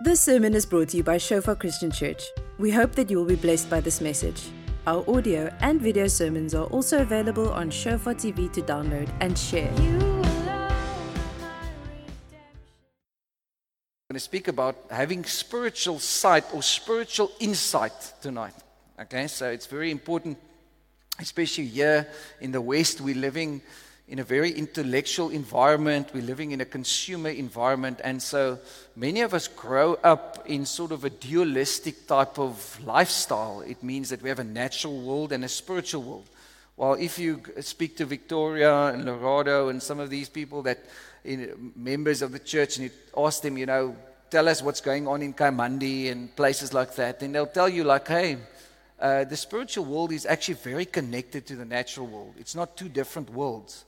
This sermon is brought to you by Shofar Christian Church. We hope that you will be blessed by this message. Our audio and video sermons are also available on Shofar TV to download and share. I'm going to speak about having spiritual sight or spiritual insight tonight. Okay, so it's very important, especially here in the West, we're living in a very intellectual environment, we're living in a consumer environment, and so many of us grow up in sort of a dualistic type of lifestyle. It means that we have a natural world and a spiritual world. Well, if you speak to Victoria and Lorado and some of these people that in, members of the church and you ask them, you know, tell us what's going on in Kaimandi and places like that, then they'll tell you, like, hey, uh, the spiritual world is actually very connected to the natural world. It's not two different worlds.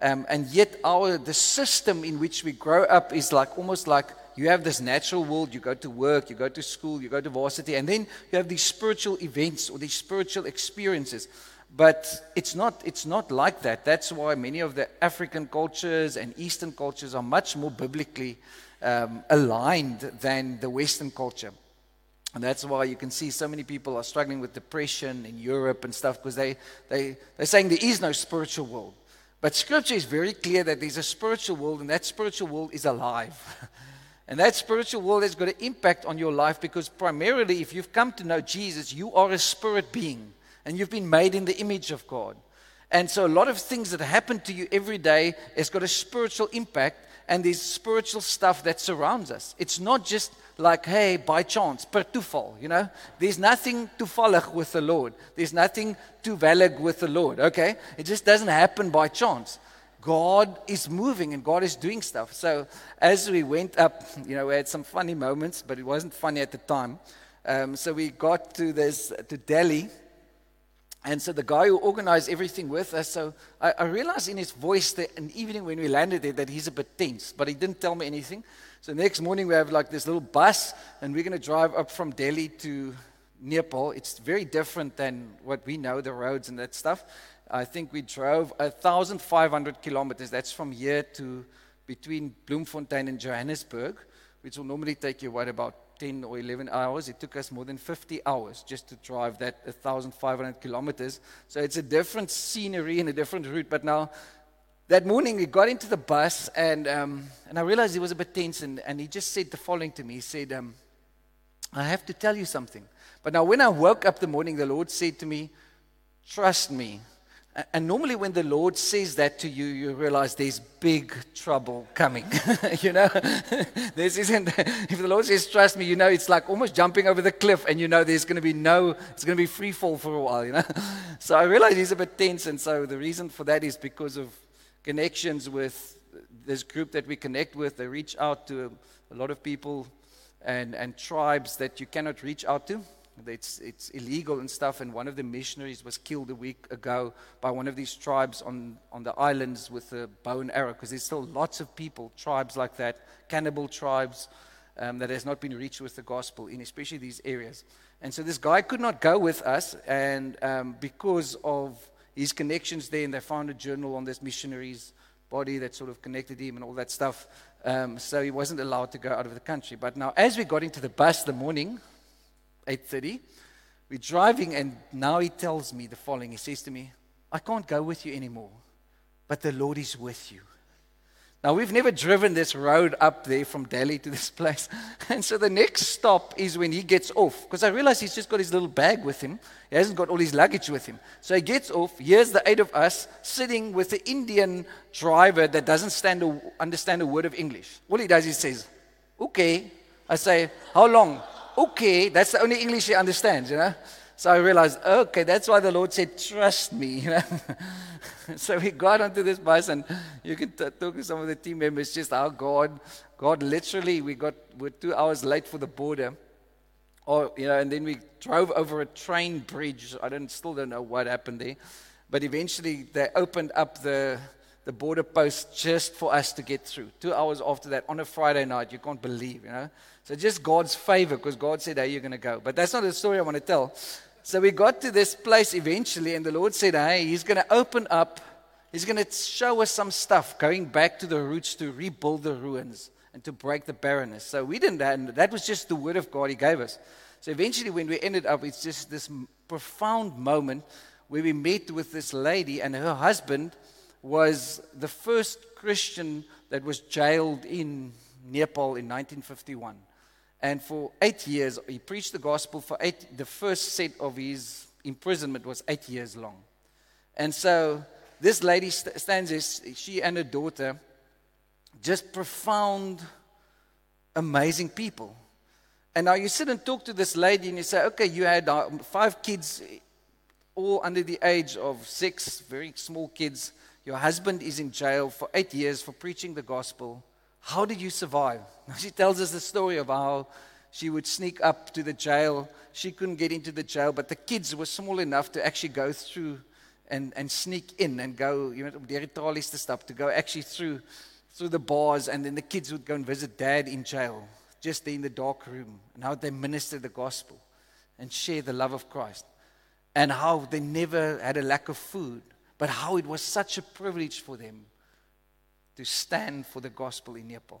Um, and yet, our the system in which we grow up is like almost like you have this natural world. You go to work, you go to school, you go to varsity, and then you have these spiritual events or these spiritual experiences. But it's not, it's not like that. That's why many of the African cultures and Eastern cultures are much more biblically um, aligned than the Western culture. And that's why you can see so many people are struggling with depression in Europe and stuff because they, they, they're saying there is no spiritual world. But scripture is very clear that there's a spiritual world, and that spiritual world is alive. and that spiritual world has got an impact on your life because, primarily, if you've come to know Jesus, you are a spirit being and you've been made in the image of God. And so, a lot of things that happen to you every day has got a spiritual impact, and there's spiritual stuff that surrounds us. It's not just like, hey, by chance, per toeval, you know? There's nothing toevallig with the Lord. There's nothing toevallig with the Lord, okay? It just doesn't happen by chance. God is moving and God is doing stuff. So as we went up, you know, we had some funny moments, but it wasn't funny at the time. Um, so we got to this to Delhi, and so the guy who organized everything with us, so I, I realized in his voice that an evening when we landed there that he's a bit tense, but he didn't tell me anything. So next morning we have like this little bus, and we're going to drive up from Delhi to Nepal. It's very different than what we know, the roads and that stuff. I think we drove 1,500 kilometers. That's from here to between Bloemfontein and Johannesburg, which will normally take you, what, about 10 or 11 hours. It took us more than 50 hours just to drive that 1,500 kilometers. So it's a different scenery and a different route. But now that morning we got into the bus and, um, and I realized he was a bit tense and, and he just said the following to me. He said, um, I have to tell you something. But now when I woke up the morning, the Lord said to me, trust me. And normally when the Lord says that to you, you realize there's big trouble coming. you know, this isn't, if the Lord says, trust me, you know, it's like almost jumping over the cliff and you know there's going to be no, it's going to be free fall for a while, you know. So I realized he's a bit tense. And so the reason for that is because of connections with this group that we connect with. They reach out to a, lot of people and, and tribes that you cannot reach out to. It's, it's illegal and stuff. And one of the missionaries was killed a week ago by one of these tribes on, on the islands with a bow and arrow, because there's still lots of people, tribes like that, cannibal tribes, um, that has not been reached with the gospel in especially these areas. And so this guy could not go with us, and um, because of his connections there, and they found a journal on this missionary's body that sort of connected him and all that stuff. Um, so he wasn't allowed to go out of the country. But now, as we got into the bus the morning, 8:30, we're driving, and now he tells me the following. He says to me, "I can't go with you anymore, but the Lord is with you." Now, we've never driven this road up there from Delhi to this place. And so the next stop is when he gets off. Because I realize he's just got his little bag with him. He hasn't got all his luggage with him. So he gets off. Here's the eight of us sitting with the Indian driver that doesn't stand a, understand a word of English. All he does is says, okay. I say, how long? Okay. That's the only English he understands, you know. So I realized, okay, that's why the Lord said, trust me. You know? so we got onto this bus, and you can t- talk to some of the team members just how God, God literally, we got, we're two hours late for the border. Or, you know, and then we drove over a train bridge. I don't, still don't know what happened there. But eventually they opened up the, the border post just for us to get through. Two hours after that, on a Friday night, you can't believe, you know. So just God's favor, because God said, hey, you're going to go. But that's not the story I want to tell. So we got to this place eventually, and the Lord said, Hey, He's going to open up, He's going to show us some stuff, going back to the roots to rebuild the ruins. and to break the barrenness. So we didn't, that was just the word of God He gave us. So eventually, when we ended up, it's just this profound moment where we met with this lady, and her husband was the first Christian that was jailed in Nepal in 1951. And for eight years, he preached the gospel for eight. The first set of his imprisonment was eight years long. And so this lady st- stands there, she and her daughter, just profound, amazing people. And now you sit and talk to this lady and you say, okay, you had uh, five kids, all under the age of six, very small kids. Your husband is in jail for eight years for preaching the gospel. How did you survive? She tells us the story of how she would sneak up to the jail. She couldn't get into the jail, but the kids were small enough to actually go through and, and sneak in and go, you know, deur die stuff to go actually through through the bars, and then the kids would go and visit dad in jail, just there in the dark room, and how they minister the gospel and share the love of Christ, and how they never had a lack of food, but how it was such a privilege for them to stand for the gospel in Nepal.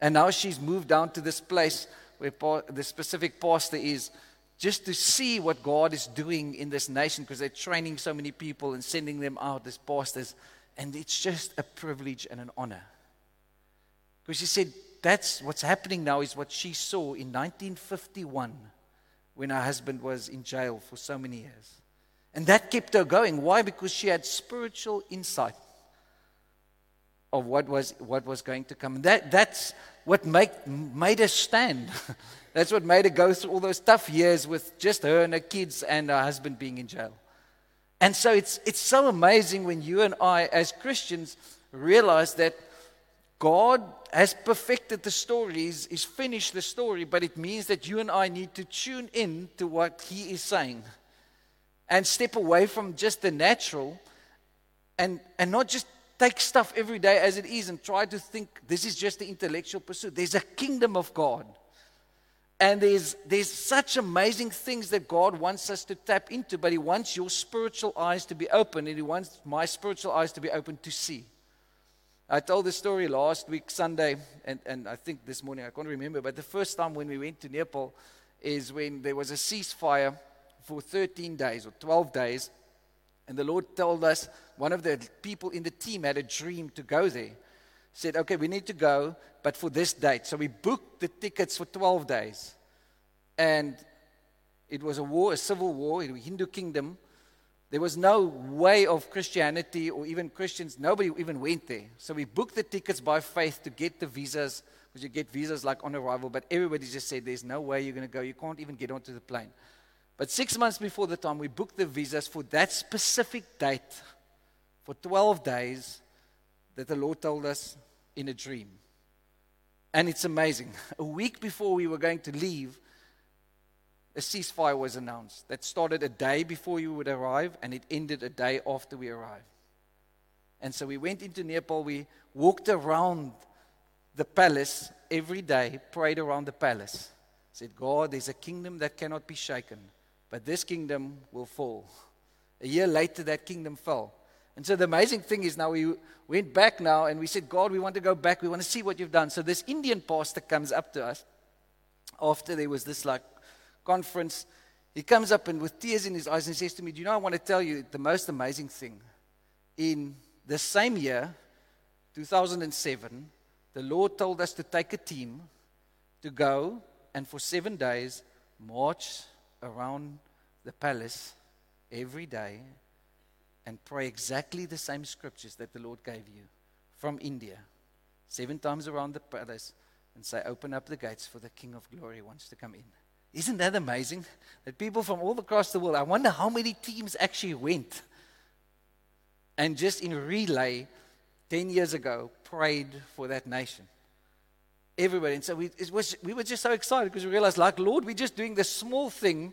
And now she's moved down to this place where the specific pastor is just to see what God is doing in this nation because they're training so many people and sending them out as pastors. And it's just a privilege and an honor. Because she said that's what's happening now is what she saw in 1951 when her husband was in jail for so many years. And that kept her going. Why? Because she had spiritual insight of what was, what was going to come. That, that's what make, made her stand. that's what made her go through all those tough years with just her and her kids and her husband being in jail. And so it's, it's so amazing when you and I, as Christians, realize that God has perfected the stories, He's finished the story, but it means that you and I need to tune in to what He is saying and step away from just the natural and, and not just take stuff every day as it is and try to think this is just the intellectual pursuit. There's a kingdom of God. And there's, there's such amazing things that God wants us to tap into, but He wants your spiritual eyes to be open, and He wants my spiritual eyes to be open to see. I told this story last week, Sunday, and, and I think this morning, I can't remember, but the first time when we went to Nepal is when there was a ceasefire for 13 days or 12 days and the Lord told us, one of the people in the team had a dream to go there. Said, okay, we need to go, but for this date. So we booked the tickets for 12 days. And it was a war, a civil war in the Hindu kingdom. There was no way of Christianity or even Christians, nobody even went there. So we booked the tickets by faith to get the visas, because you get visas like on arrival, but everybody just said, There's no way you're going to go. You can't even get onto the plane. But six months before the time, we booked the visas for that specific date for 12 days that the Lord told us in a dream. And it's amazing. A week before we were going to leave, a ceasefire was announced that started a day before you would arrive and it ended a day after we arrived. And so we went into Nepal, we walked around the palace every day, prayed around the palace. Said, God, there's a kingdom that cannot be shaken but this kingdom will fall. A year later, that kingdom fell. And so the amazing thing is now we went back now and we said, God, we want to go back. We want to see what you've done. So this Indian pastor comes up to us after there was this like conference. He comes up and with tears in his eyes and says to me, Do you know, I want to tell you the most amazing thing. In the same year, 2007, the Lord told us to take a team to go and for seven days march around the palace every day and pray exactly the same scriptures that the Lord gave you from India, seven times around the palace, and say, Open up the gates for the King of glory wants to come in. Isn't that amazing? That people from all across the world, I wonder how many teams actually went and just in relay 10 years ago prayed for that nation everybody. And so we, was, we were just so excited because we realized, like, Lord, we're just doing this small thing,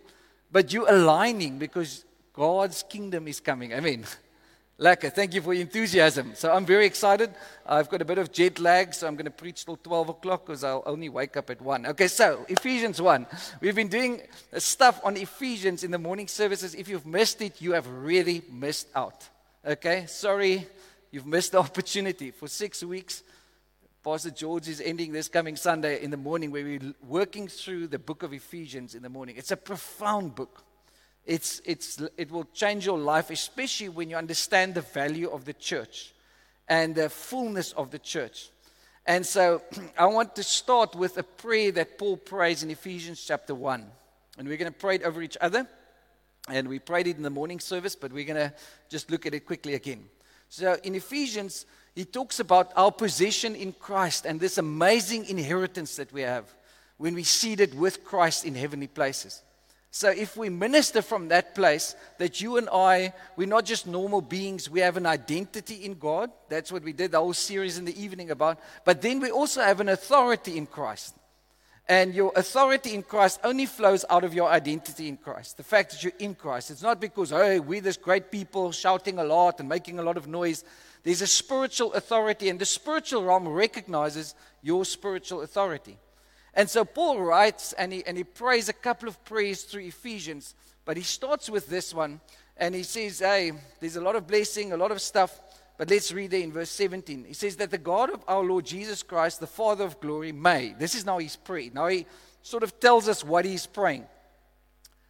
but you're aligning because God's kingdom is coming. I mean, Lekker. Thank you for your enthusiasm. So I'm very excited. I've got a bit of jet lag, so I'm going to preach till 12 o'clock because I'll only wake up at 1. Okay, so Ephesians 1. We've been doing stuff on Ephesians in the morning services. If you've missed it, you have really missed out. Okay, sorry, you've missed the opportunity. For six weeks, Pastor George is ending this coming Sunday in the morning where we're working through the book of Ephesians in the morning. It's a profound book. It's, it's, it will change your life, especially when you understand the value of the church and the fullness of the church. And so I want to start with a prayer that Paul prays in Ephesians chapter 1. And we're going to pray it over each other. And we prayed it in the morning service, but we're going to just look at it quickly again. So in Ephesians, he talks about our position in Christ and this amazing inheritance that we have when we're seated with Christ in heavenly places. So if we minister from that place, that you and I, we're not just normal beings, we have an identity in God. That's what we did the whole series in the evening about. But then we also have an authority in Christ. And your authority in Christ only flows out of your identity in Christ. The fact that you're in Christ. It's not because, hey, we're this great people shouting a lot and making a lot of noise. There's a spiritual authority, and the spiritual realm recognizes your spiritual authority. And so Paul writes and he, and he prays a couple of prayers through Ephesians, but he starts with this one and he says, Hey, there's a lot of blessing, a lot of stuff, but let's read it in verse 17. He says, That the God of our Lord Jesus Christ, the Father of glory, may. This is now his prayer. Now he sort of tells us what he's praying.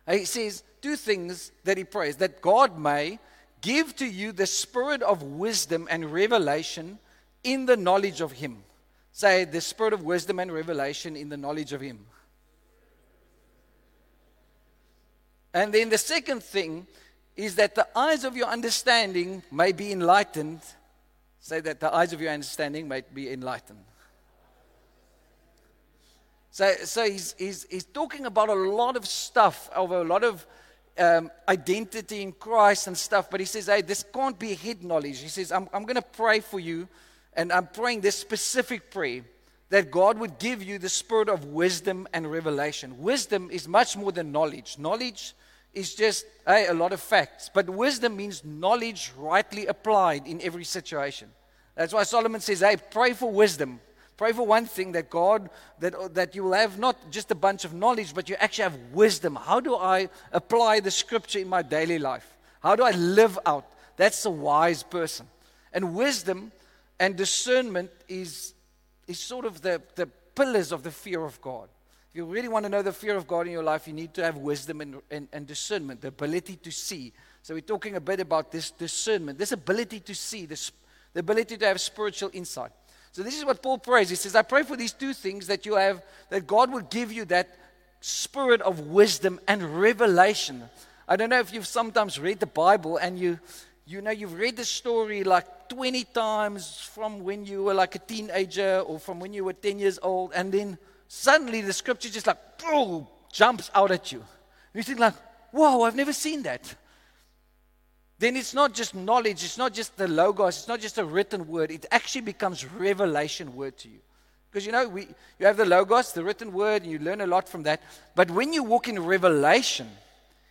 He says two things that he prays that God may give to you the spirit of wisdom and revelation in the knowledge of him Say, the spirit of wisdom and revelation in the knowledge of Him. And then the second thing is that the eyes of your understanding may be enlightened. Say that the eyes of your understanding may be enlightened. So, so he's, he's, he's talking about a lot of stuff, over a lot of um, identity in Christ and stuff, but he says, hey, this can't be head knowledge. He says, I'm, I'm going to pray for you and I'm praying this specific prayer that God would give you the spirit of wisdom and revelation. Wisdom is much more than knowledge. Knowledge is just hey, a lot of facts, but wisdom means knowledge rightly applied in every situation. That's why Solomon says, "Hey, pray for wisdom. Pray for one thing that God that uh, that you will have not just a bunch of knowledge, but you actually have wisdom. How do I apply the scripture in my daily life? How do I live out? That's a wise person. And wisdom and discernment is, is sort of the, the pillars of the fear of God. If you really want to know the fear of God in your life, you need to have wisdom and, and, and discernment, the ability to see. So, we're talking a bit about this discernment, this ability to see, this, the ability to have spiritual insight. So, this is what Paul prays. He says, I pray for these two things that you have, that God will give you that spirit of wisdom and revelation. I don't know if you've sometimes read the Bible and you, you know, you've read the story like 20 times from when you were like a teenager or from when you were 10 years old, and then suddenly the scripture just like, oh, jumps out at you. And you think like, whoa, I've never seen that. Then it's not just knowledge, it's not just the logos, it's not just a written word, it actually becomes revelation word to you. Because you know, we, you have the logos, the written word, and you learn a lot from that. But when you walk in revelation,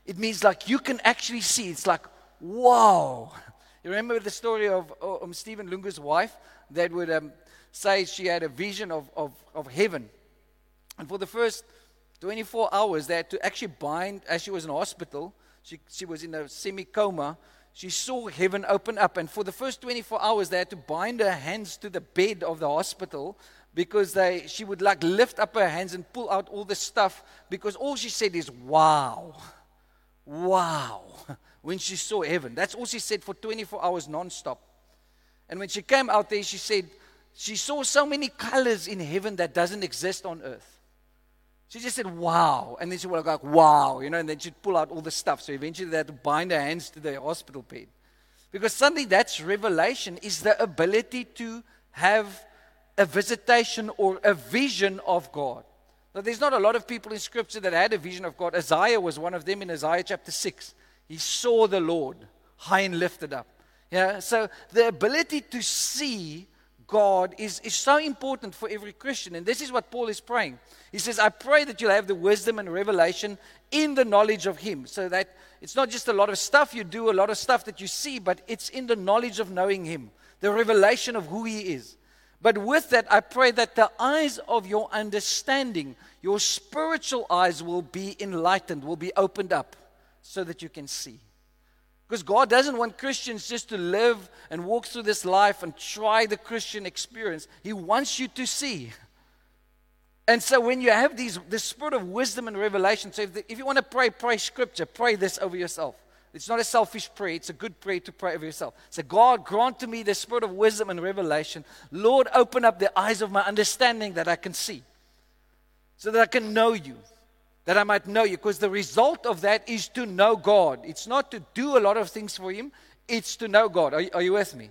it means like you can actually see. It's like, Wow. You remember the story of um, Stephen Lungu's wife that would um, say she had a vision of, of, of heaven. And for the first 24 hours, they had to actually bind, as she was in hospital, she, she was in a semi coma. She saw heaven open up. And for the first 24 hours, they had to bind her hands to the bed of the hospital because they, she would like lift up her hands and pull out all the stuff because all she said is, wow, wow when she saw heaven. That's all she said for 24 hours nonstop. And when she came out there, she said she saw so many colors in heaven that doesn't exist on earth. She just said, wow. And then she would go, like, wow, you know, and then she'd pull out all the stuff. So eventually they had to bind her hands to the hospital bed. Because suddenly that's revelation, is the ability to have a visitation or a vision of God. Now, there's not a lot of people in Scripture that had a vision of God. Isaiah was one of them in Isaiah chapter 6. He saw the Lord high and lifted up. Yeah, so the ability to see God is, is so important for every Christian. And this is what Paul is praying. He says, I pray that you'll have the wisdom and revelation in the knowledge of Him. So that it's not just a lot of stuff you do, a lot of stuff that you see, but it's in the knowledge of knowing Him, the revelation of who He is. But with that, I pray that the eyes of your understanding, your spiritual eyes, will be enlightened, will be opened up so that you can see. Because God doesn't want Christians just to live and walk through this life and try the Christian experience. He wants you to see. And so when you have these, the spirit of wisdom and revelation, so if, the, if you want to pray, pray scripture, pray this over yourself. It's not a selfish prayer, it's a good prayer to pray over yourself. Say, God, grant to me the spirit of wisdom and revelation. Lord, open up the eyes of my understanding that I can see, so that I can know you, that I might know you. Because the result of that is to know God. It's not to do a lot of things for Him, it's to know God. Are, are you with me?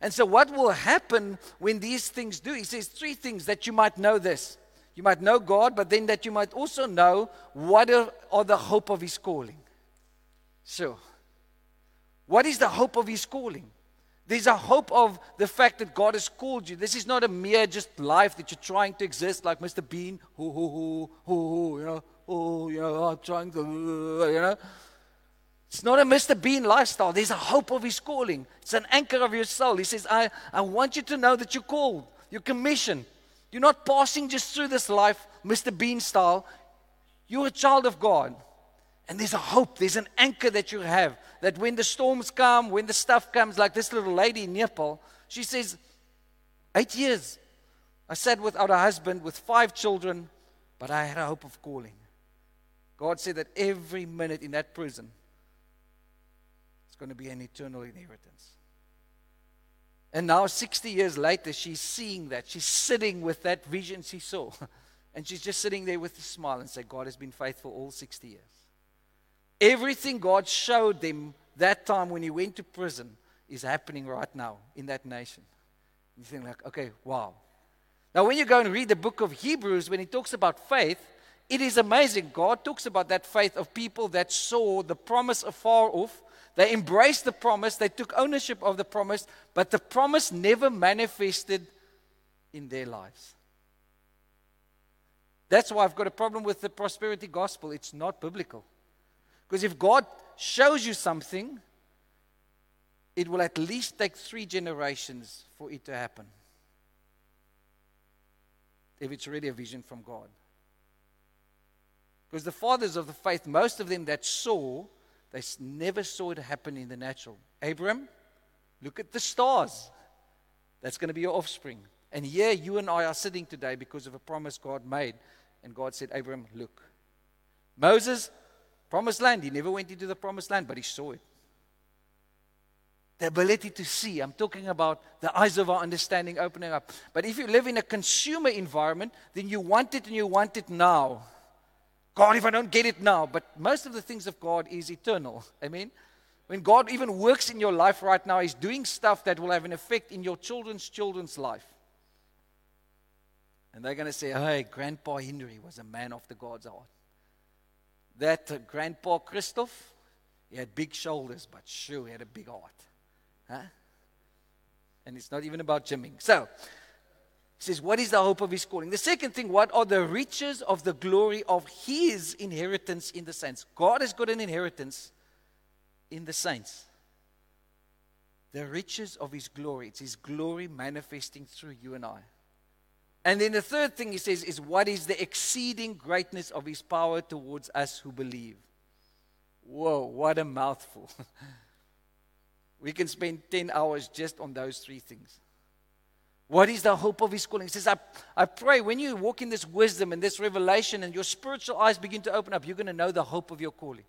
And so, what will happen when these things do? He says three things that you might know this. You might know God, but then that you might also know what are, are the hope of His calling. So, what is the hope of His calling? There's a hope of the fact that God has called you. This is not a mere just life that you're trying to exist like Mr. Bean, hoo, hoo, hoo, hoo, you know, oh, you know, I'm trying to, you know. It's not a Mr. Bean lifestyle. There's a hope of his calling. It's an anchor of your soul. He says, I, I want you to know that you're called, you're commissioned. You're not passing just through this life, Mr. Bean style. You're a child of God. And there's a hope, there's an anchor that you have that when the storms come, when the stuff comes, like this little lady in Nepal, she says, Eight years. I sat without a husband with five children, but I had a hope of calling. God said that every minute in that prison is going to be an eternal inheritance. And now, 60 years later, she's seeing that. She's sitting with that vision she saw. And she's just sitting there with a smile and say, God has been faithful all 60 years. Everything God showed them that time when he went to prison is happening right now in that nation. You think like, okay, wow. Now, when you go and read the book of Hebrews, when he talks about faith, it is amazing. God talks about that faith of people that saw the promise afar off they embraced the promise, they took ownership of the promise, but the promise never manifested in their lives. That's why I've got a problem with the prosperity gospel. It's not biblical. Because if God shows you something, it will at least take three generations for it to happen. If it's really a vision from God. Because the fathers of the faith, most of them that saw, they never saw it happen in the natural. Abram, look at the stars. That's going to be your offspring. And here you and I are sitting today because of a promise God made. And God said, Abram, look. Moses, promised land. He never went into the promised land, but he saw it. The ability to see. I'm talking about the eyes of our understanding opening up. But if you live in a consumer environment, then you want it and you want it now. God, if I don't get it now. But most of the things of God is eternal. Amen. When God even works in your life right now, He's doing stuff that will have an effect in your children's children's life. And they're going to say, hey, Grandpa Henry was a man the God's heart. That uh, Grandpa Christoph, he had big shoulders, but sure, he had a big heart. Huh? And it's not even about gymming. So, says, What is the hope of his calling? The second thing, what are the riches of the glory of his inheritance in the saints? God has got an inheritance in the saints. The riches of his glory. It's his glory manifesting through you and I. And then the third thing he says is, What is the exceeding greatness of his power towards us who believe? Whoa, what a mouthful. we can spend 10 hours just on those three things. What is the hope of his calling? He says, I, I pray when you walk in this wisdom and this revelation and your spiritual eyes begin to open up, you're going to know the hope of your calling.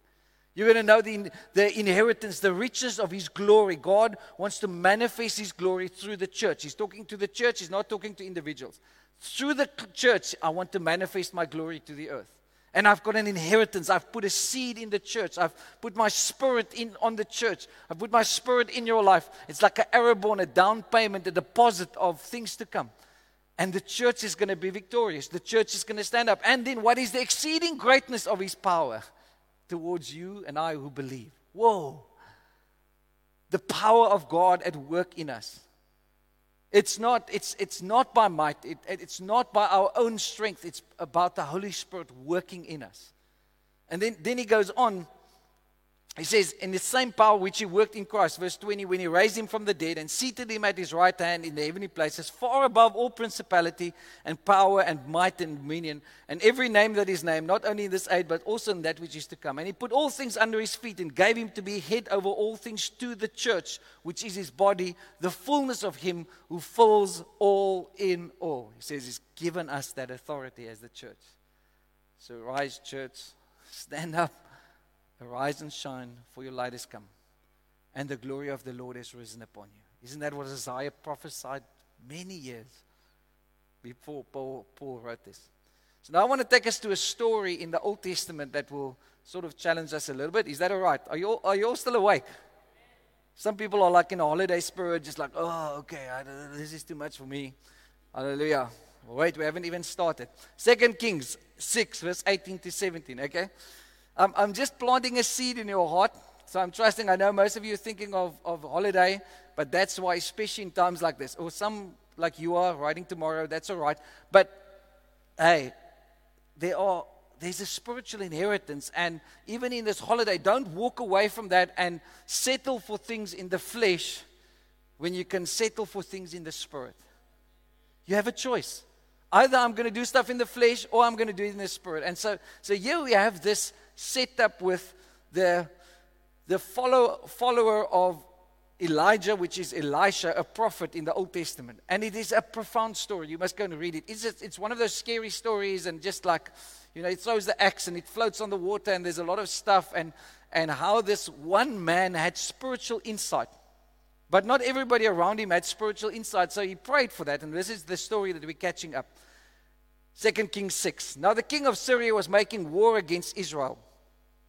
You're going to know the, the inheritance, the riches of His glory. God wants to manifest His glory through the church. He's talking to the church, He's not talking to individuals. Through the church, I want to manifest my glory to the earth. And I've got an inheritance. I've put a seed in the church. I've put my spirit in on the church. I've put my spirit in your life. It's like an arrabon, a down payment, a deposit of things to come. And the church is going to be victorious. The church is going to stand up. And then what is the exceeding greatness of his power towards you and I who believe? Whoa. The power of God at work in us. It's not, it's, it's not by might, it, it's not by our own strength, it's about the Holy Spirit working in us. And then, then he goes on he says, in the same power which he worked in Christ, verse 20, when he raised him from the dead and seated him at his right hand in the heavenly places, far above all principality and power and might and dominion, and every name that is named, not only in this age, but also in that which is to come. And he put all things under his feet and gave him to be head over all things to the church, which is his body, the fullness of him who fills all in all. He says he's given us that authority as the church. So rise, church, stand up Arise and shine, for your light has come, and the glory of the Lord has risen upon you. Isn't that what Isaiah prophesied many years before Paul, Paul wrote this? So now I want to take us to a story in the Old Testament that will sort of challenge us a little bit. Is that all right? Are you all, are you all still awake? Some people are like in a holiday spirit, just like, oh, okay, this is too much for me. Hallelujah. Wait, we haven't even started. Second Kings 6, verse 18 to 17, okay? I'm, I'm just planting a seed in your heart. So I'm trusting. I know most of you are thinking of, of holiday, but that's why, especially in times like this, or some like you are writing tomorrow, that's all right. But hey, there are there's a spiritual inheritance, and even in this holiday, don't walk away from that and settle for things in the flesh when you can settle for things in the spirit. You have a choice. Either I'm going to do stuff in the flesh or I'm going to do it in the spirit. And so, so here we have this set up with the, the follow, follower of Elijah, which is Elisha, a prophet in the Old Testament. And it is a profound story. You must go and read it. It's, just, it's one of those scary stories, and just like, you know, it throws the axe and it floats on the water, and there's a lot of stuff, and, and how this one man had spiritual insight. But not everybody around him had spiritual insight, so he prayed for that. And this is the story that we're catching up. 2 Kings 6. Now the king of Syria was making war against Israel.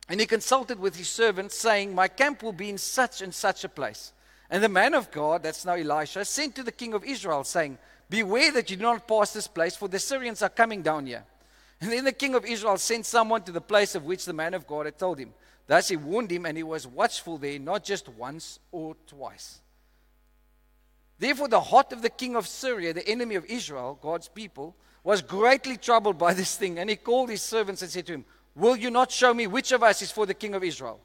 And he consulted with his servants, saying, My camp will be in such and such a place. And the man of God, that's now Elisha, sent to the king of Israel, saying, Beware that you do not pass this place, for the Syrians are coming down here. And then the king of Israel sent someone to the place of which the man of God had told him. Thus he warned him, and he was watchful there, not just once or twice. Therefore, the heart of the king of Syria, the enemy of Israel, God's people, was greatly troubled by this thing. And he called his servants and said to him, Will you not show me which of us is for the king of Israel?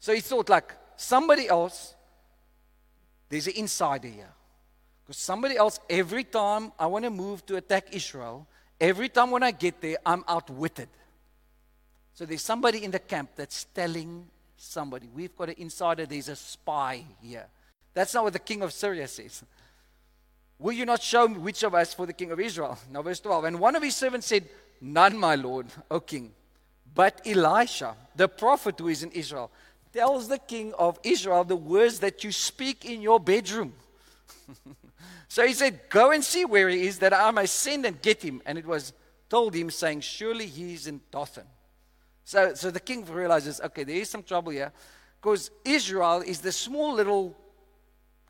So he thought, like, somebody else, there's an insider here. Because somebody else, every time I want to move to attack Israel, every time when I get there, I'm outwitted. So there's somebody in the camp that's telling somebody, we've got an insider, there's a spy here. That's not what the king of Syria says. Will you not show which of us for the king of Israel? Now, verse 12. And one of his servants said, None, my lord, O king. But Elisha, the prophet who is in Israel, tells the king of Israel the words that you speak in your bedroom. so he said, Go and see where he is, that I may send and get him. And it was told him, saying, Surely he is in Dothan. So, so the king realizes, okay, there is some trouble here. Because Israel is the small little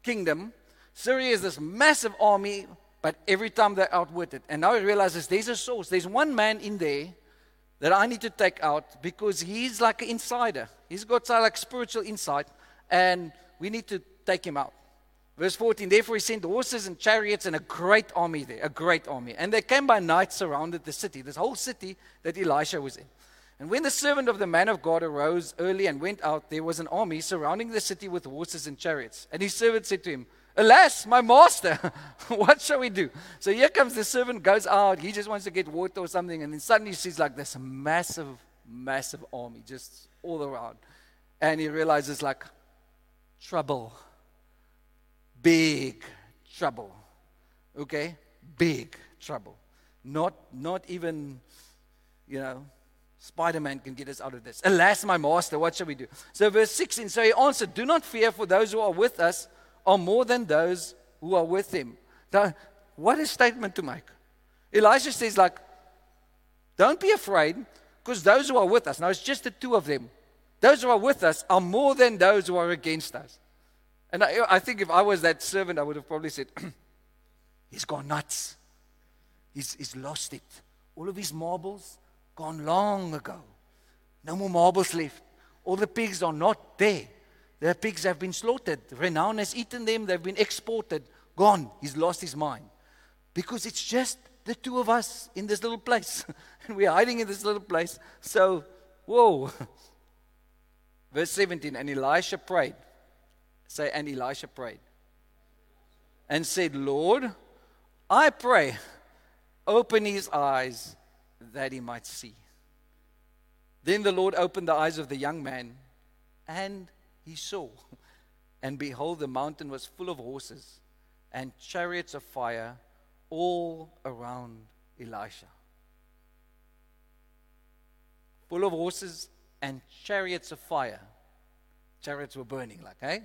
kingdom. Syria is this massive army, but every time they're outwitted. And now he realizes there's a source. There's one man in there that I need to take out because he's like an insider. He's got like spiritual insight, and we need to take him out. Verse 14, therefore he sent horses and chariots and a great army there, a great army. And they came by night, surrounded the city, this whole city that Elisha was in. And when the servant of the man of God arose early and went out, there was an army surrounding the city with horses and chariots. And his servant said to him, Alas, my master, what shall we do? So here comes the servant, goes out, he just wants to get water or something, and then suddenly he sees like this massive, massive army just all around. And he realizes, like, trouble. Big trouble. Okay? Big trouble. Not, not even, you know, Spider Man can get us out of this. Alas, my master, what shall we do? So, verse 16 so he answered, Do not fear for those who are with us are more than those who are with him. Now, what a statement to make. Elijah says, like, don't be afraid, because those who are with us, now it's just the two of them, those who are with us are more than those who are against us. And I, I think if I was that servant, I would have probably said, He's gone nuts. He's, he's lost it. All of his marbles gone long ago. No more marbles left. All the pigs are not there. The pigs have been slaughtered. Renown has eaten them. They've been exported. Gone. He's lost his mind. Because it's just the two of us in this little place. and we're hiding in this little place. So, whoa. Verse 17 And Elisha prayed. Say, and Elisha prayed. And said, Lord, I pray, open his eyes that he might see. Then the Lord opened the eyes of the young man, and he saw. And behold, the mountain was full of horses and chariots of fire all around Elisha. Full of horses and chariots of fire. Chariots were burning, like, hey?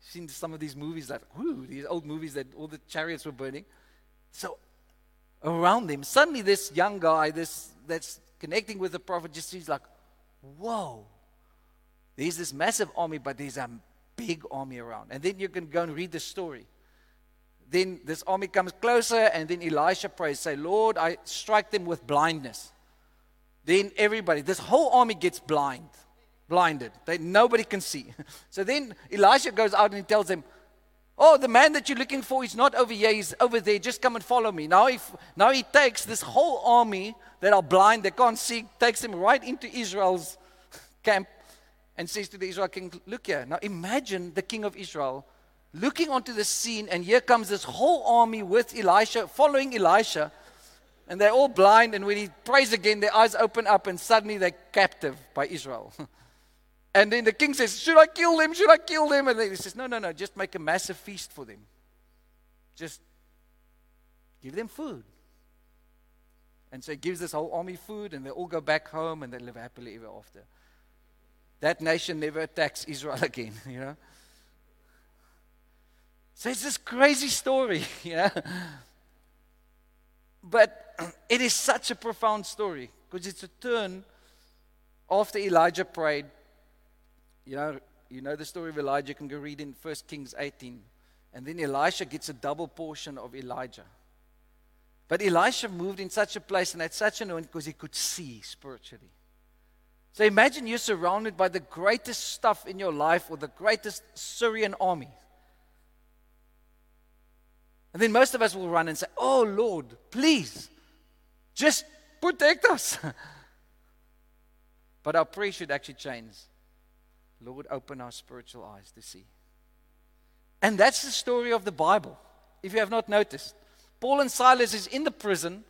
Seen some of these movies, like, whoo, these old movies that all the chariots were burning. So around him, suddenly this young guy, this that's connecting with the prophet, just sees like, whoa, there's this massive army, but there's a big army around. And then you can go and read the story. Then this army comes closer, and then Elisha prays, say, Lord, I strike them with blindness. Then everybody, this whole army gets blind, blinded. They, nobody can see. So then Elisha goes out and he tells them, Oh, the man that you're looking for is not over here, he's over there. Just come and follow me. Now, if, now he takes this whole army that are blind, they can't see, takes them right into Israel's camp and says to the Israel king, Look here. Now imagine the king of Israel looking onto the scene, and here comes this whole army with Elisha, following Elisha. And they're all blind, and when he prays again, their eyes open up, and suddenly they're captive by Israel. and then the king says, Should I kill them? Should I kill them? And he says, No, no, no, just make a massive feast for them. Just give them food. And so he gives this whole army food, and they all go back home and they live happily ever after. That nation never attacks Israel again, you know. So it's this crazy story, yeah. But it is such a profound story because it's a turn after Elijah prayed. You know, you know the story of Elijah. You can go read in 1 Kings 18. And then Elisha gets a double portion of Elijah. But Elisha moved in such a place and had such an anointing because he could see spiritually. So imagine you're surrounded by the greatest stuff in your life or the greatest Syrian army. And then most of us will run and say, Oh Lord, please, just protect us. but our prayer should actually change. Lord, open our spiritual eyes to see. And that's the story of the Bible, if you have not noticed. Paul and Silas is in the prison.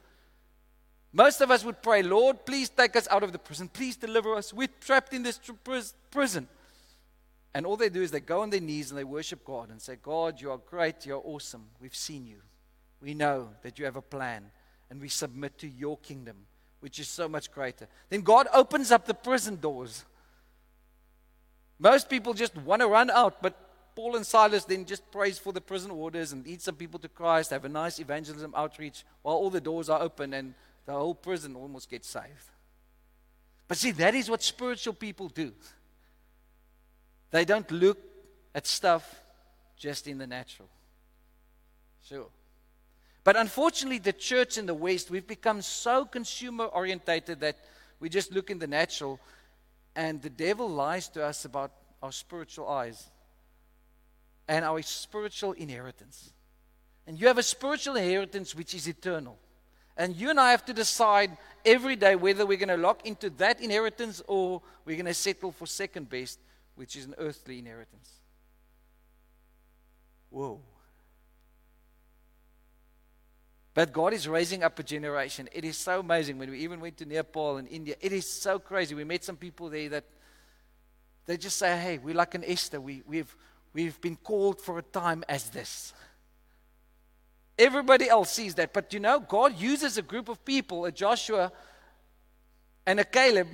Most of us would pray, Lord, please take us out of the prison. Please deliver us. We're trapped in this prison. And all they do is they go on their knees and they worship God and say, God, you are great, you are awesome. We've seen you. We know that you have a plan, and we submit to your kingdom, which is so much greater. Then God opens up the prison doors. Most people just want to run out, but Paul and Silas then just prays for the prison orders and lead some people to Christ, have a nice evangelism outreach while all the doors are open and the whole prison almost gets saved. But see, that is what spiritual people do. They don't look at stuff just in the natural. Sure. But unfortunately, the church in the West, we've become so consumer orientated that we just look in the natural, and the devil lies to us about our spiritual eyes and our spiritual inheritance. And you have a spiritual inheritance which is eternal. And you and I have to decide every day whether we're going to lock into that inheritance or we're going to settle for second best which is an earthly inheritance. Whoa. But God is raising up a generation. It is so amazing when we even went to Nepal and India. It is so crazy. We met some people there that they just say, hey, we're like an Esther. We, we've, we've been called for a time as this. Everybody else sees that. But you know, God uses a group of people, a Joshua and a Caleb,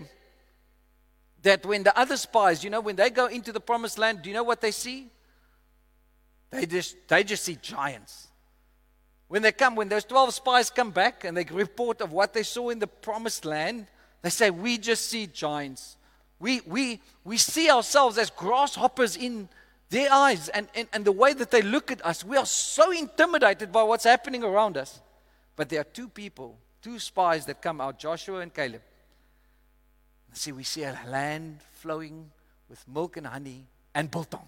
that when the other spies, you know, when they go into the promised land, do you know what they see? They just, they just see giants. When they come, when those 12 spies come back and they report of what they saw in the promised land, they say, We just see giants. We, we, we see ourselves as grasshoppers in their eyes and, and, and the way that they look at us. We are so intimidated by what's happening around us. But there are two people, two spies that come out, Joshua and Caleb. See, we see a land flowing with milk and honey and biltong.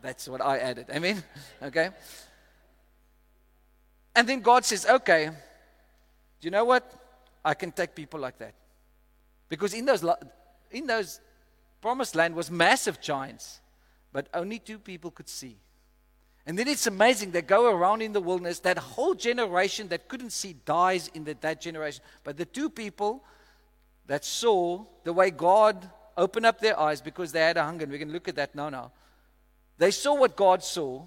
That's what I added. Amen? Okay? And then God says, okay, you know what? I can take people like that. Because in those, in those promised land was massive giants, but only two people could see. And then it's amazing. They go around in the wilderness. That whole generation that couldn't see dies in the, that generation. But the two people that saw the way God opened up their eyes because they had a hunger, and we can look at that now. Now, they saw what God saw.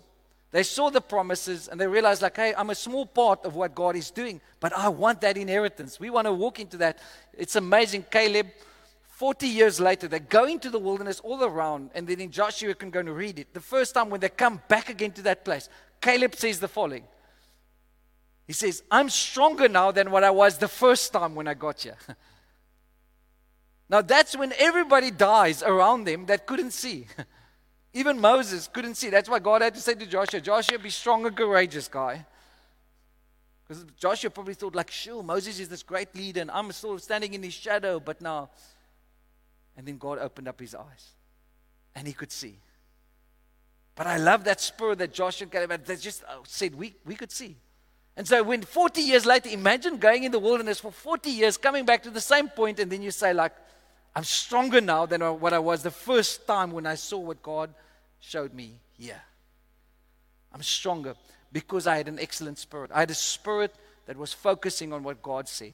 They saw the promises, and they realized, like, hey, I'm a small part of what God is doing, but I want that inheritance. We want to walk into that. It's amazing. Caleb 40 years later, they go into the wilderness all around, and then in Joshua, can go and read it. The first time when they come back again to that place, Caleb says the following He says, I'm stronger now than what I was the first time when I got here. now, that's when everybody dies around them that couldn't see. Even Moses couldn't see. That's why God had to say to Joshua, Joshua, be strong and courageous, guy. Because Joshua probably thought, like, sure, Moses is this great leader, and I'm still standing in his shadow, but now and then God opened up his eyes and he could see. But I love that spur that Joshua gave. They just uh, said we, we could see. And so when 40 years later, imagine going in the wilderness for 40 years, coming back to the same point, and then you say, like, I'm stronger now than what I was the first time when I saw what God showed me here. I'm stronger because I had an excellent spirit. I had a spirit that was focusing on what God said.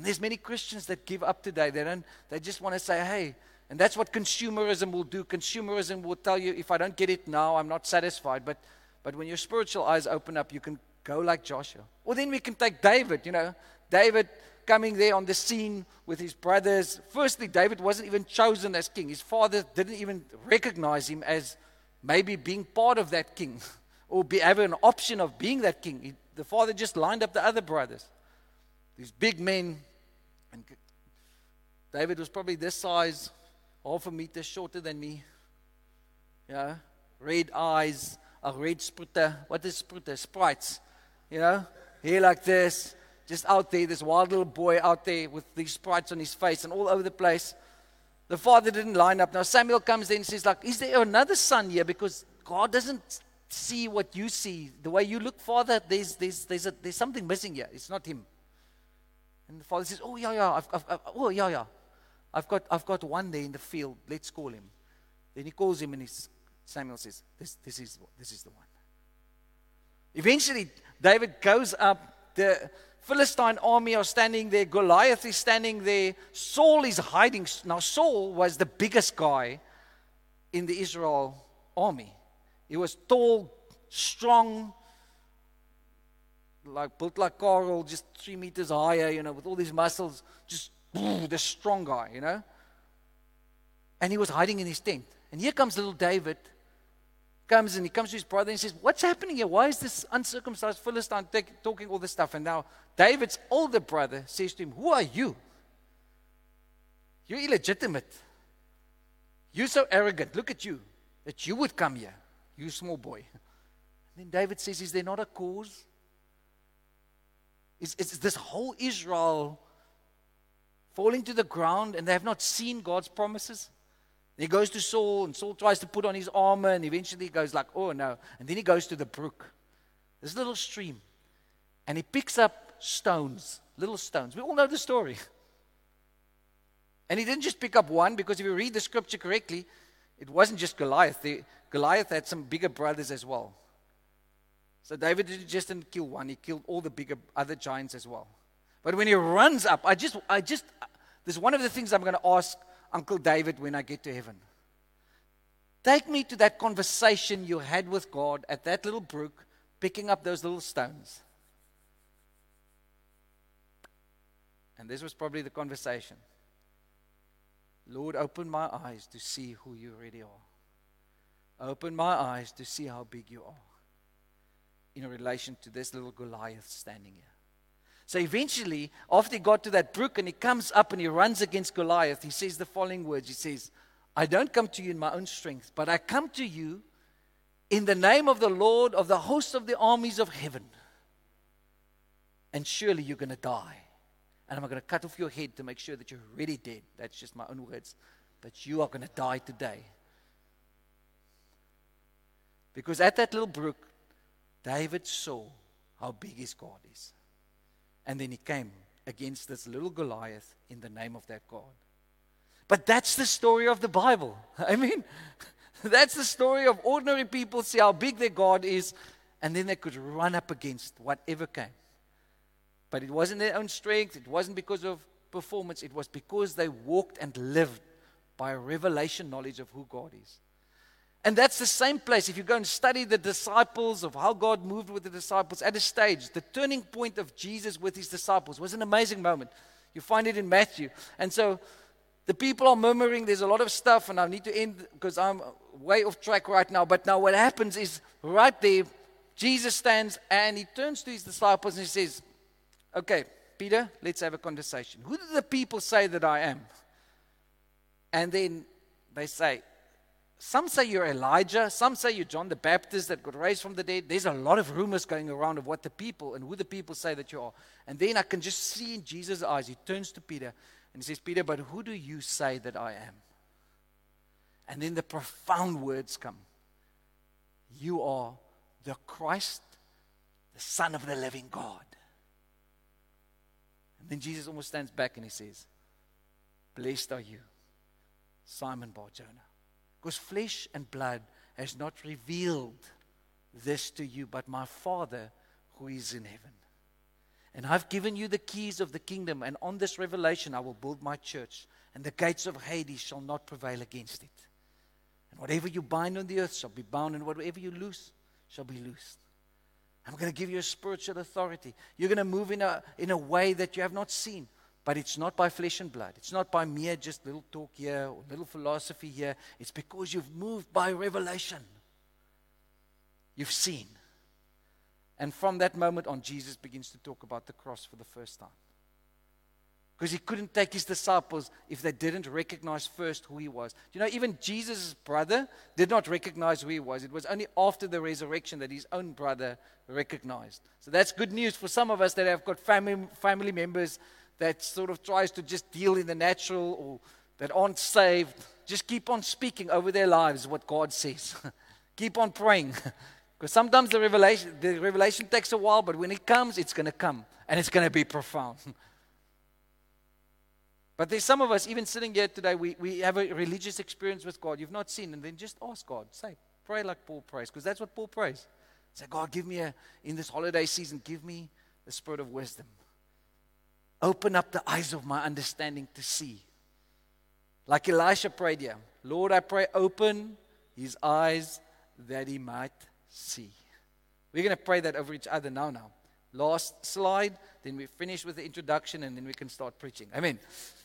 And there's many Christians that give up today. They don't they just want to say, "Hey," and that's what consumerism will do. Consumerism will tell you, "If I don't get it now, I'm not satisfied." But but when your spiritual eyes open up, you can go like Joshua. Or then we can take David, you know. David coming there on the scene with his brothers. Firstly, David wasn't even chosen as king. His father didn't even recognize him as maybe being part of that king or be, an option of being that king. He, the father just lined up the other brothers. These big men. And David was probably this size, half a meter shorter than me. Yeah. Red eyes, a red sprutter. What is sprutter? Sprites. You know? Hair like this. Just out there, this wild little boy out there with these sprites on his face and all over the place. The father didn't line up. Now Samuel comes in and says, like, is there another son here? Because God doesn't see what you see. The way you look, Father, there's, there's, there's, a, there's something missing here. It's not him. And the father says, Oh, yeah, yeah, I've, I've, I've, oh, yeah, yeah. I've got, I've got one there in the field. Let's call him. Then he calls him, and Samuel says, this, this, is, this is the one. Eventually, David goes up. The Philistine army are standing there. Goliath is standing there. Saul is hiding. Now, Saul was the biggest guy in the Israel army. He was tall, strong, like built like Carl, just three meters higher, you know, with all these muscles, just the strong guy, you know. And he was hiding in his tent. And here comes little David, comes and he comes to his brother and says, What's happening here? Why is this uncircumcised Philistine talking all this stuff? And now David's older brother says to him, Who are you? You're illegitimate. You're so arrogant. Look at you, that you would come here, you small boy. And then David says, Is there not a cause? Is, is this whole Israel falling to the ground and they have not seen God's promises? He goes to Saul, and Saul tries to put on his armor, and eventually he goes like, "Oh no!" And then he goes to the brook, this little stream, and he picks up stones, little stones. We all know the story. And he didn't just pick up one, because if you read the scripture correctly, it wasn't just Goliath. The, Goliath had some bigger brothers as well. So David just didn't kill one, he killed all the bigger other giants as well. But when he runs up, I just, I just, this is one of the things I'm going to ask Uncle David when I get to heaven. Take me to that conversation you had with God at that little brook, picking up those little stones. And this was probably the conversation. Lord, open my eyes to see who you really are. Open my eyes to see how big you are in relation to this little Goliath standing here. So eventually, after he got to that brook and he comes up and he runs against Goliath, he says the following words He says, I don't come to you in my own strength, but I come to you in the name of the Lord of the hosts of the armies of heaven. And surely you're going to die. And I'm going to cut off your head to make sure that you're really dead. That's just my own words. But you are going to die today. Because at that little brook, David saw how big his God is. And then he came against this little Goliath in the name of that God. But that's the story of the Bible. I mean, that's the story of ordinary people see how big their God is, and then they could run up against whatever came. But it wasn't their own strength, it wasn't because of performance, it was because they walked and lived by a revelation knowledge of who God is. And that's the same place. If you go and study the disciples of how God moved with the disciples at a stage, the turning point of Jesus with his disciples was an amazing moment. You find it in Matthew. And so the people are murmuring. There's a lot of stuff, and I need to end because I'm way off track right now. But now what happens is right there, Jesus stands and he turns to his disciples and he says, Okay, Peter, let's have a conversation. Who do the people say that I am? And then they say, some say you're Elijah, some say you're John the Baptist that got raised from the dead. There's a lot of rumors going around of what the people and who the people say that you are. And then I can just see in Jesus' eyes, he turns to Peter and he says, Peter, but who do you say that I am? And then the profound words come You are the Christ, the Son of the living God. And then Jesus almost stands back and he says, Blessed are you, Simon Bar Jonah. Because flesh and blood has not revealed this to you, but my Father who is in heaven. And I've given you the keys of the kingdom, and on this revelation I will build my church, and the gates of Hades shall not prevail against it. And whatever you bind on the earth shall be bound, and whatever you loose shall be loosed. I'm going to give you a spiritual authority. You're going to move in a, in a way that you have not seen. But it's not by flesh and blood. It's not by mere just little talk here or little philosophy here. It's because you've moved by revelation. You've seen. And from that moment on, Jesus begins to talk about the cross for the first time. Because he couldn't take his disciples if they didn't recognize first who he was. You know, even Jesus' brother did not recognize who he was. It was only after the resurrection that his own brother recognized. So that's good news for some of us that have got family, family members that sort of tries to just deal in the natural or that aren't saved, just keep on speaking over their lives what God says. keep on praying. Because sometimes the revelation, the revelation takes a while, but when it comes, it's going to come and it's going to be profound. but there's some of us, even sitting here today, we, we have a religious experience with God you've not seen, and then just ask God. Say, pray like Paul prays, because that's what Paul prays. Say, God, give me a, in this holiday season, give me the spirit of wisdom. Open up the eyes of my understanding to see. Like Elisha prayed here Lord, I pray, open his eyes that he might see. We're going to pray that over each other now. Now, last slide, then we finish with the introduction and then we can start preaching. Amen.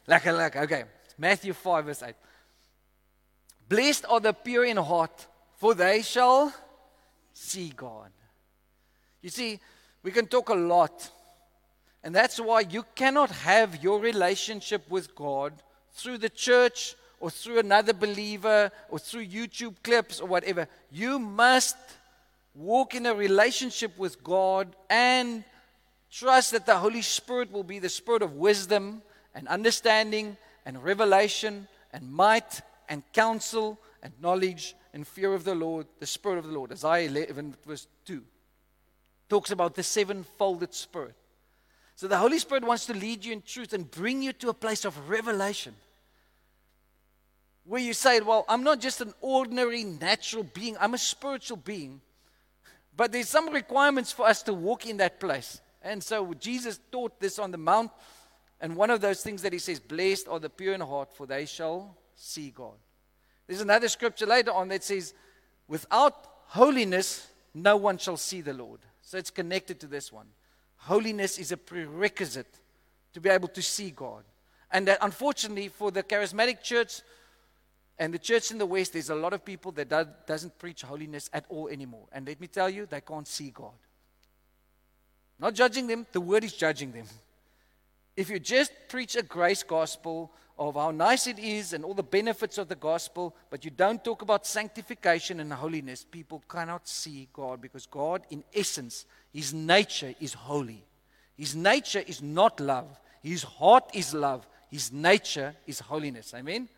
Like, like, okay. Matthew 5, verse 8. Blessed are the pure in heart, for they shall see God. You see, we can talk a lot and that's why you cannot have your relationship with God through the church or through another believer or through YouTube clips or whatever. You must walk in a relationship with God and trust that the Holy Spirit will be the spirit of wisdom and understanding and revelation and might and counsel and knowledge and fear of the Lord, the Spirit of the Lord. Isaiah 11, verse 2 talks about the sevenfolded Spirit. So the Holy Spirit wants to lead you in truth and bring you to a place of revelation. Where you say, Well, I'm not just an ordinary natural being, I'm a spiritual being. But there's some requirements for us to walk in that place. And so Jesus taught this on the Mount. And one of those things that he says, Blessed are the pure in heart, for they shall see God. There's another scripture later on that says, Without holiness, no one shall see the Lord. So it's connected to this one. Holiness is a prerequisite to be able to see God. And that unfortunately, for the charismatic church and the church in the West, there's a lot of people that do, doesn't preach holiness at all anymore. And let me tell you, they can't see God. Not judging them, the word is judging them. If you just preach a grace gospel of how nice it is and all the benefits of the gospel, but you don't talk about sanctification and holiness, people cannot see God because God, in essence, his nature is holy. His nature is not love. His heart is love. His nature is holiness. Amen?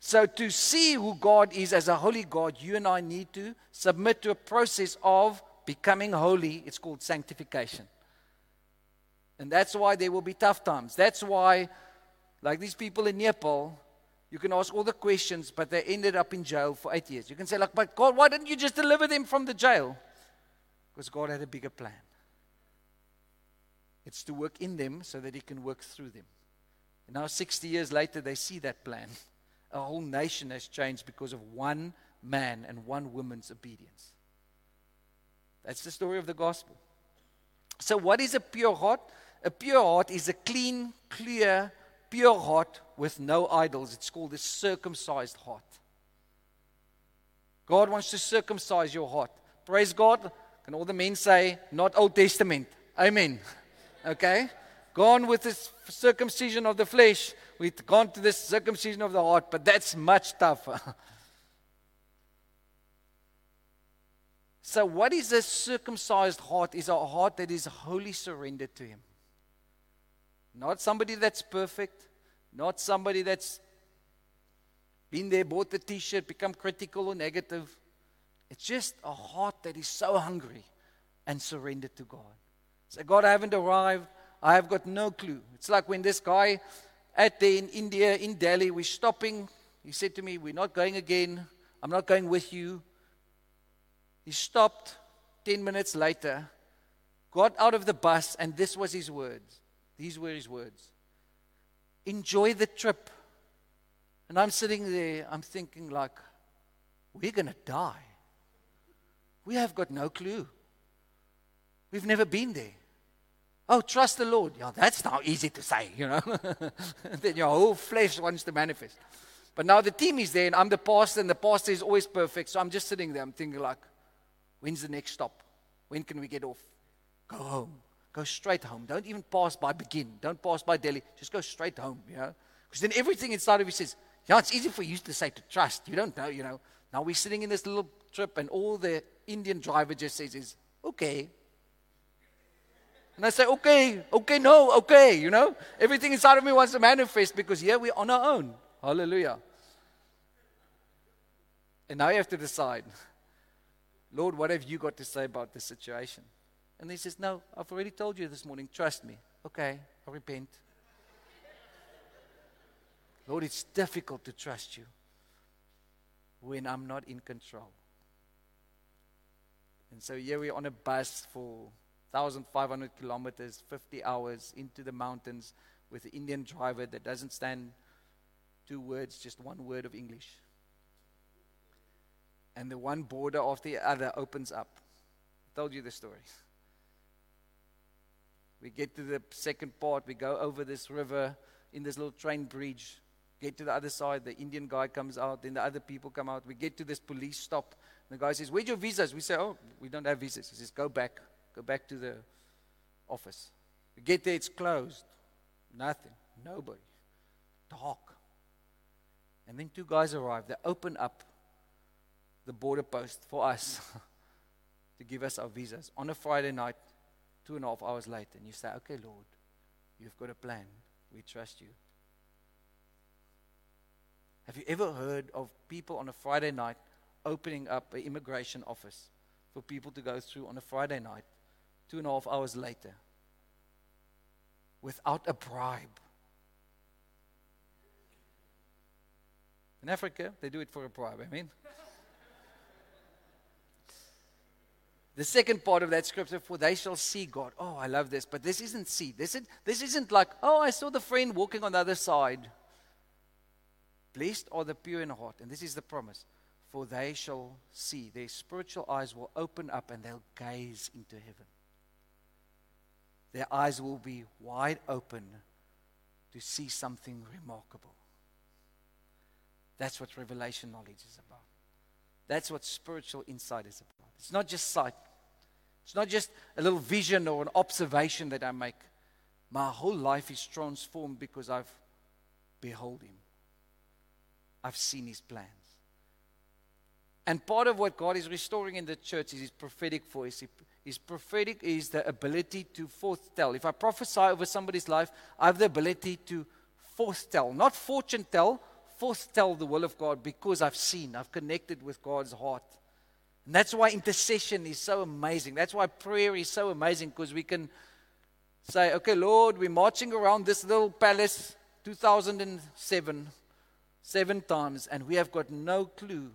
So, to see who God is as a holy God, you and I need to submit to a process of becoming holy. It's called sanctification. And that's why there will be tough times. That's why Like these people in Nepal, you can ask all the questions, but they ended up in jail for eight years. You can say, like, but God, why didn't you just deliver them from the jail? Because God had a bigger plan. It's to work in them so that He can work through them. And now, 60 years later, they see that plan. A whole nation has changed because of one man and one woman's obedience. That's the story of the gospel. So, what is a pure heart? A pure heart is a clean, clear, pure heart with no idols. It's called a circumcised heart. God wants to circumcise your heart. Praise God. Can all the men say, not Old Testament? Amen. Okay? Gone with this circumcision of the flesh. We've gone to this circumcision of the heart, but that's much tougher. so, what is a circumcised heart? Is a heart that is wholly surrendered to Him. Not somebody that's perfect, not somebody that's been there, bought the t shirt, become critical or negative. It's just a heart that is so hungry and surrendered to God. Say, God, I haven't arrived. I have got no clue. It's like when this guy at there in India, in Delhi, we're stopping. He said to me, We're not going again. I'm not going with you. He stopped 10 minutes later, got out of the bus, and this was his words. These were his words Enjoy the trip. And I'm sitting there, I'm thinking, like, we're going to die. We have got no clue. We've never been there. Oh, trust the Lord. Yeah, that's now easy to say, you know. then your whole flesh wants to manifest. But now the team is there, and I'm the pastor, and the pastor is always perfect. So I'm just sitting there. I'm thinking, like, when's the next stop? When can we get off? Go home. Go straight home. Don't even pass by Begin. Don't pass by Delhi. Just go straight home, you know. Because then everything inside of you says, yeah, it's easy for you to say to trust. You don't know, you know. Now we're sitting in this little trip, and all the Indian driver just says is, okay, and I say, okay, okay, no, okay, you know? Everything inside of me wants to manifest because here we're on our own. Hallelujah. And now you have to decide, Lord, what have you got to say about this situation? And he says, No, I've already told you this morning, trust me. Okay, I repent. Lord, it's difficult to trust you when I'm not in control. And so here we're on a bus for 1,500 kilometers, 50 hours into the mountains with an Indian driver that doesn't stand two words, just one word of English. And the one border after the other opens up. I told you the story. We get to the second part, we go over this river in this little train bridge, get to the other side, the Indian guy comes out, then the other people come out. We get to this police stop. The guy says, Where's your visas? We say, Oh, we don't have visas. He says, Go back. Go back to the office. We get there, it's closed. Nothing. Nobody. Dark. And then two guys arrive. They open up the border post for us to give us our visas on a Friday night, two and a half hours later. And you say, Okay, Lord, you've got a plan. We trust you. Have you ever heard of people on a Friday night opening up an immigration office for people to go through on a Friday night two and a half hours later without a bribe. In Africa, they do it for a bribe. I mean, the second part of that scripture, for they shall see God. Oh, I love this. But this isn't see. This isn't, this isn't like, oh, I saw the friend walking on the other side. Blessed are the pure in heart. And this is the promise. For they shall see. Their spiritual eyes will open up and they'll gaze into heaven their eyes will be wide open to see something remarkable. That's what revelation knowledge is about. That's what spiritual insight is about. It's not just sight, it's not just a little vision or an observation that I make. My whole life is transformed because I've beheld Him, I've seen His plans. And part of what God is restoring in the church is His prophetic voice. His prophetic is the ability to foretell. If I prophesy over somebody's life, I have the ability to foretell, not fortune tell, foretell the will of God because I've seen, I've connected with God's heart. And that's why intercession is so amazing. That's why prayer is so amazing because we can say, okay, Lord, we're marching around this little palace 2007 seven times, and we have got no clue.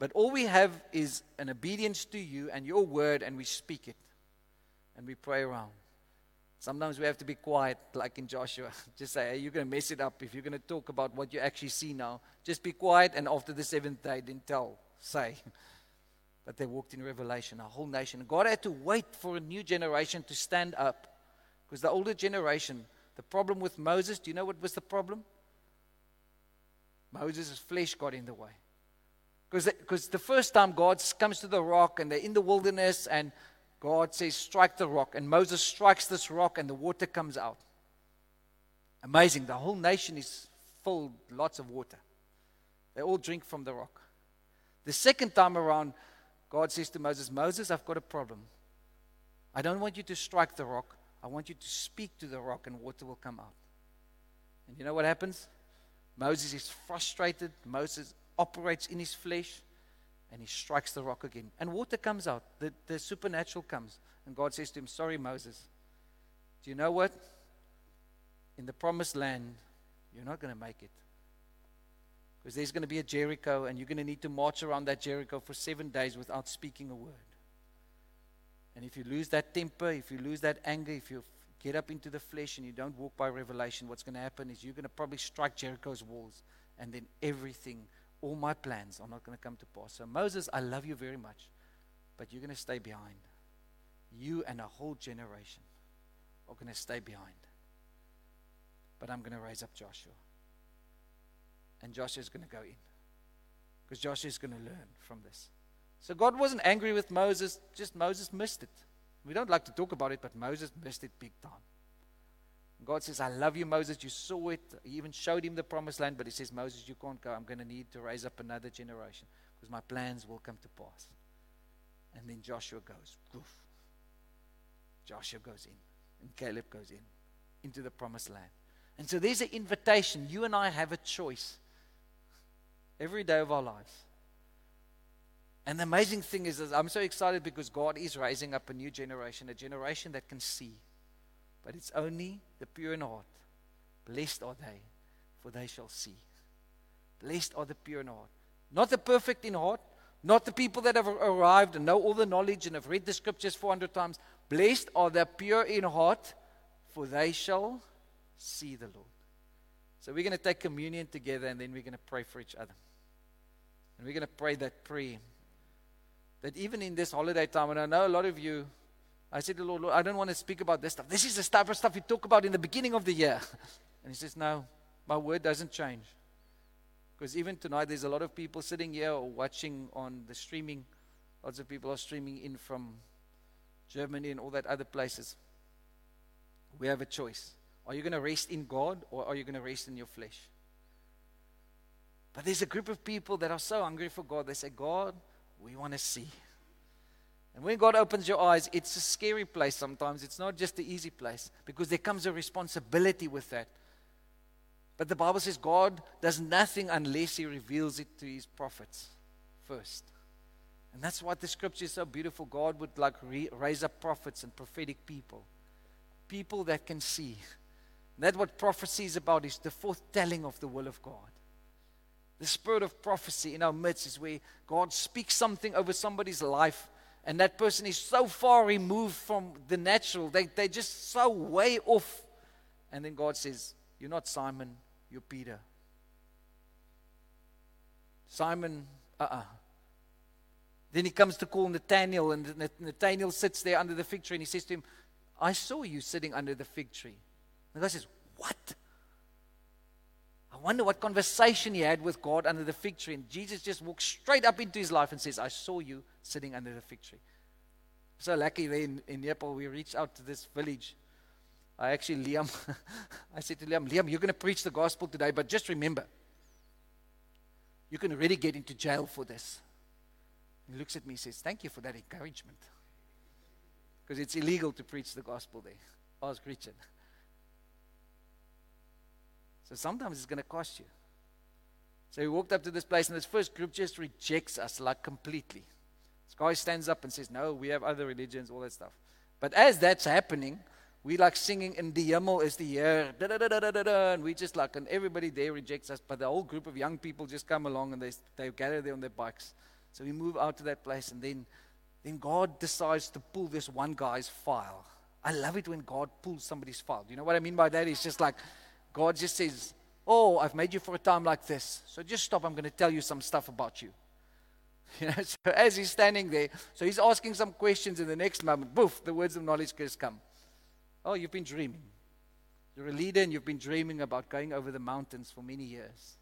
But all we have is an obedience to you and your word, and we speak it. And we pray around. Sometimes we have to be quiet, like in Joshua. Just say, hey, you're going to mess it up if you're going to talk about what you actually see now. Just be quiet, and after the seventh day, then tell, say. But they walked in revelation, a whole nation. God had to wait for a new generation to stand up. Because the older generation, the problem with Moses, do you know what was the problem? Moses' flesh got in the way. Because the first time God comes to the rock and they're in the wilderness and God says, Strike the rock. And Moses strikes this rock and the water comes out. Amazing. The whole nation is full, lots of water. They all drink from the rock. The second time around, God says to Moses, Moses, I've got a problem. I don't want you to strike the rock. I want you to speak to the rock and water will come out. And you know what happens? Moses is frustrated. Moses operates in his flesh and he strikes the rock again. And water comes out. The, the supernatural comes. And God says to him, Sorry, Moses. Do you know what? In the promised land, you're not going to make it. Because there's going to be a Jericho, and you're going to need to march around that Jericho for seven days without speaking a word. And if you lose that temper, if you lose that anger, if you get up into the flesh and you don't walk by revelation, what's going to happen is you're going to probably strike Jericho's walls, and then everything, all my plans are not going to come to pass. So, Moses, I love you very much, but you're going to stay behind. You and a whole generation are going to stay behind. But I'm going to raise up Joshua. And Joshua is going to go in. Because Joshua is going to learn from this. So God wasn't angry with Moses, just Moses missed it. We don't like to talk about it, but Moses missed it big time. God says, I love you, Moses. You saw it. He even showed him the promised land, but he says, Moses, you can't go. I'm going to need to raise up another generation because my plans will come to pass. And then Joshua goes, Woof. Joshua goes in, and Caleb goes in, into the promised land. And so there's an invitation. You and I have a choice every day of our lives. And the amazing thing is, is, I'm so excited because God is raising up a new generation, a generation that can see. But it's only the pure in heart. Blessed are they, for they shall see. Blessed are the pure in heart. Not the perfect in heart, not the people that have arrived and know all the knowledge and have read the scriptures 400 times. Blessed are the pure in heart, for they shall see the Lord. So we're going to take communion together and then we're going to pray for each other. And we're going to pray that prayer that even in this holiday time, and I know a lot of you, I said to the Lord, Lord, I don't want to speak about this stuff. This is the type of stuff you talk about in the beginning of the year. And He says, No, my word doesn't change. Because even tonight, there's a lot of people sitting here or watching on the streaming. Lots of people are streaming in from Germany and all that other places. We have a choice. Are you going to rest in God or are you going to rest in your flesh? But there's a group of people that are so hungry for God. They say, God, we want to see. And when God opens your eyes, it's a scary place sometimes. It's not just the easy place because there comes a responsibility with that. But the Bible says God does nothing unless He reveals it to His prophets first. And that's why the scripture is so beautiful. God would like re- raise up prophets and prophetic people, people that can see. And that's what prophecy is about, is the foretelling of the will of God. The spirit of prophecy in our midst is where God speaks something over somebody's life, and that person is so far removed from the natural. They, they're just so way off. And then God says, You're not Simon, you're Peter. Simon, uh uh-uh. uh Then he comes to call Nathaniel, and Nathaniel sits there under the fig tree, and he says to him, I saw you sitting under the fig tree. And guy says, What? I wonder what conversation he had with God under the fig tree. And Jesus just walks straight up into his life and says, I saw you sitting under the fig tree. So lucky there in, in Nepal, we reached out to this village. I actually, Liam, I said to Liam, Liam, you're going to preach the gospel today, but just remember, you can really get into jail for this. He looks at me and says, Thank you for that encouragement. Because it's illegal to preach the gospel there. Ask Richard. So sometimes it's going to cost you. So we walked up to this place, and this first group just rejects us like completely. This guy stands up and says, No, we have other religions, all that stuff. But as that's happening, we like singing in the Himmel is the year, da, da, da, and we just like, and everybody there rejects us, but the whole group of young people just come along and they, they gather there on their bikes. So we move out to that place, and then, then God decides to pull this one guy's file. I love it when God pulls somebody's file. Do you know what I mean by that? It's just like God just says, Oh, I've made you for a time like this. So just stop. I'm going to tell you some stuff about you. You know, so as he's standing there, so he's asking some questions in the next moment, boof, the words of knowledge just come. Oh, you've been dreaming. You're a leader and you've been dreaming about going over the mountains for many years.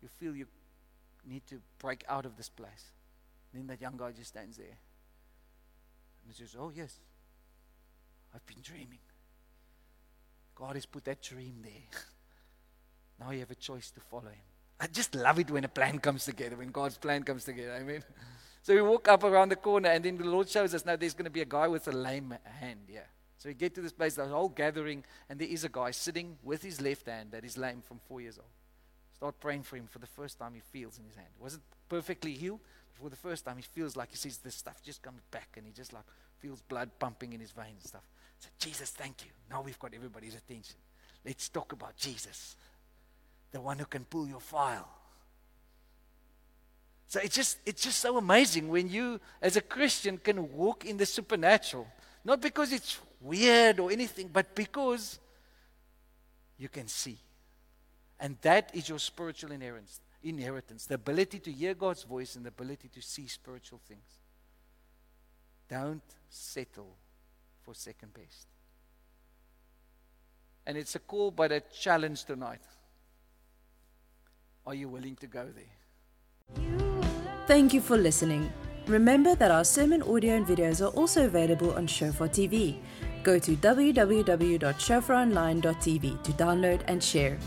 You feel you need to break out of this place. And then that young guy just stands there. And he says, Oh, yes, I've been dreaming. God has put that dream there. now you have a choice to follow Him. I just love it when a plan comes together, when God's plan comes together. I mean, so we walk up around the corner, and then the Lord shows us now there's going to be a guy with a lame hand. Yeah. So we get to this place, the whole gathering, and there is a guy sitting with his left hand that is lame from four years old. Start praying for him for the first time he feels in his hand. Wasn't perfectly healed, for the first time he feels like he sees this stuff just comes back and he just like feels blood pumping in his veins and stuff. Jesus, thank you. Now we've got everybody's attention. Let's talk about Jesus, the one who can pull your file. So it's just it's just so amazing when you as a Christian can walk in the supernatural. Not because it's weird or anything, but because you can see. And that is your spiritual inheritance, inheritance the ability to hear God's voice and the ability to see spiritual things. Don't settle for second best. And it's a call but a challenge tonight. Are you willing to go there? Thank you for listening. Remember that our sermon audio and videos are also available on Shofar TV. Go to www.shofaronline.tv to download and share.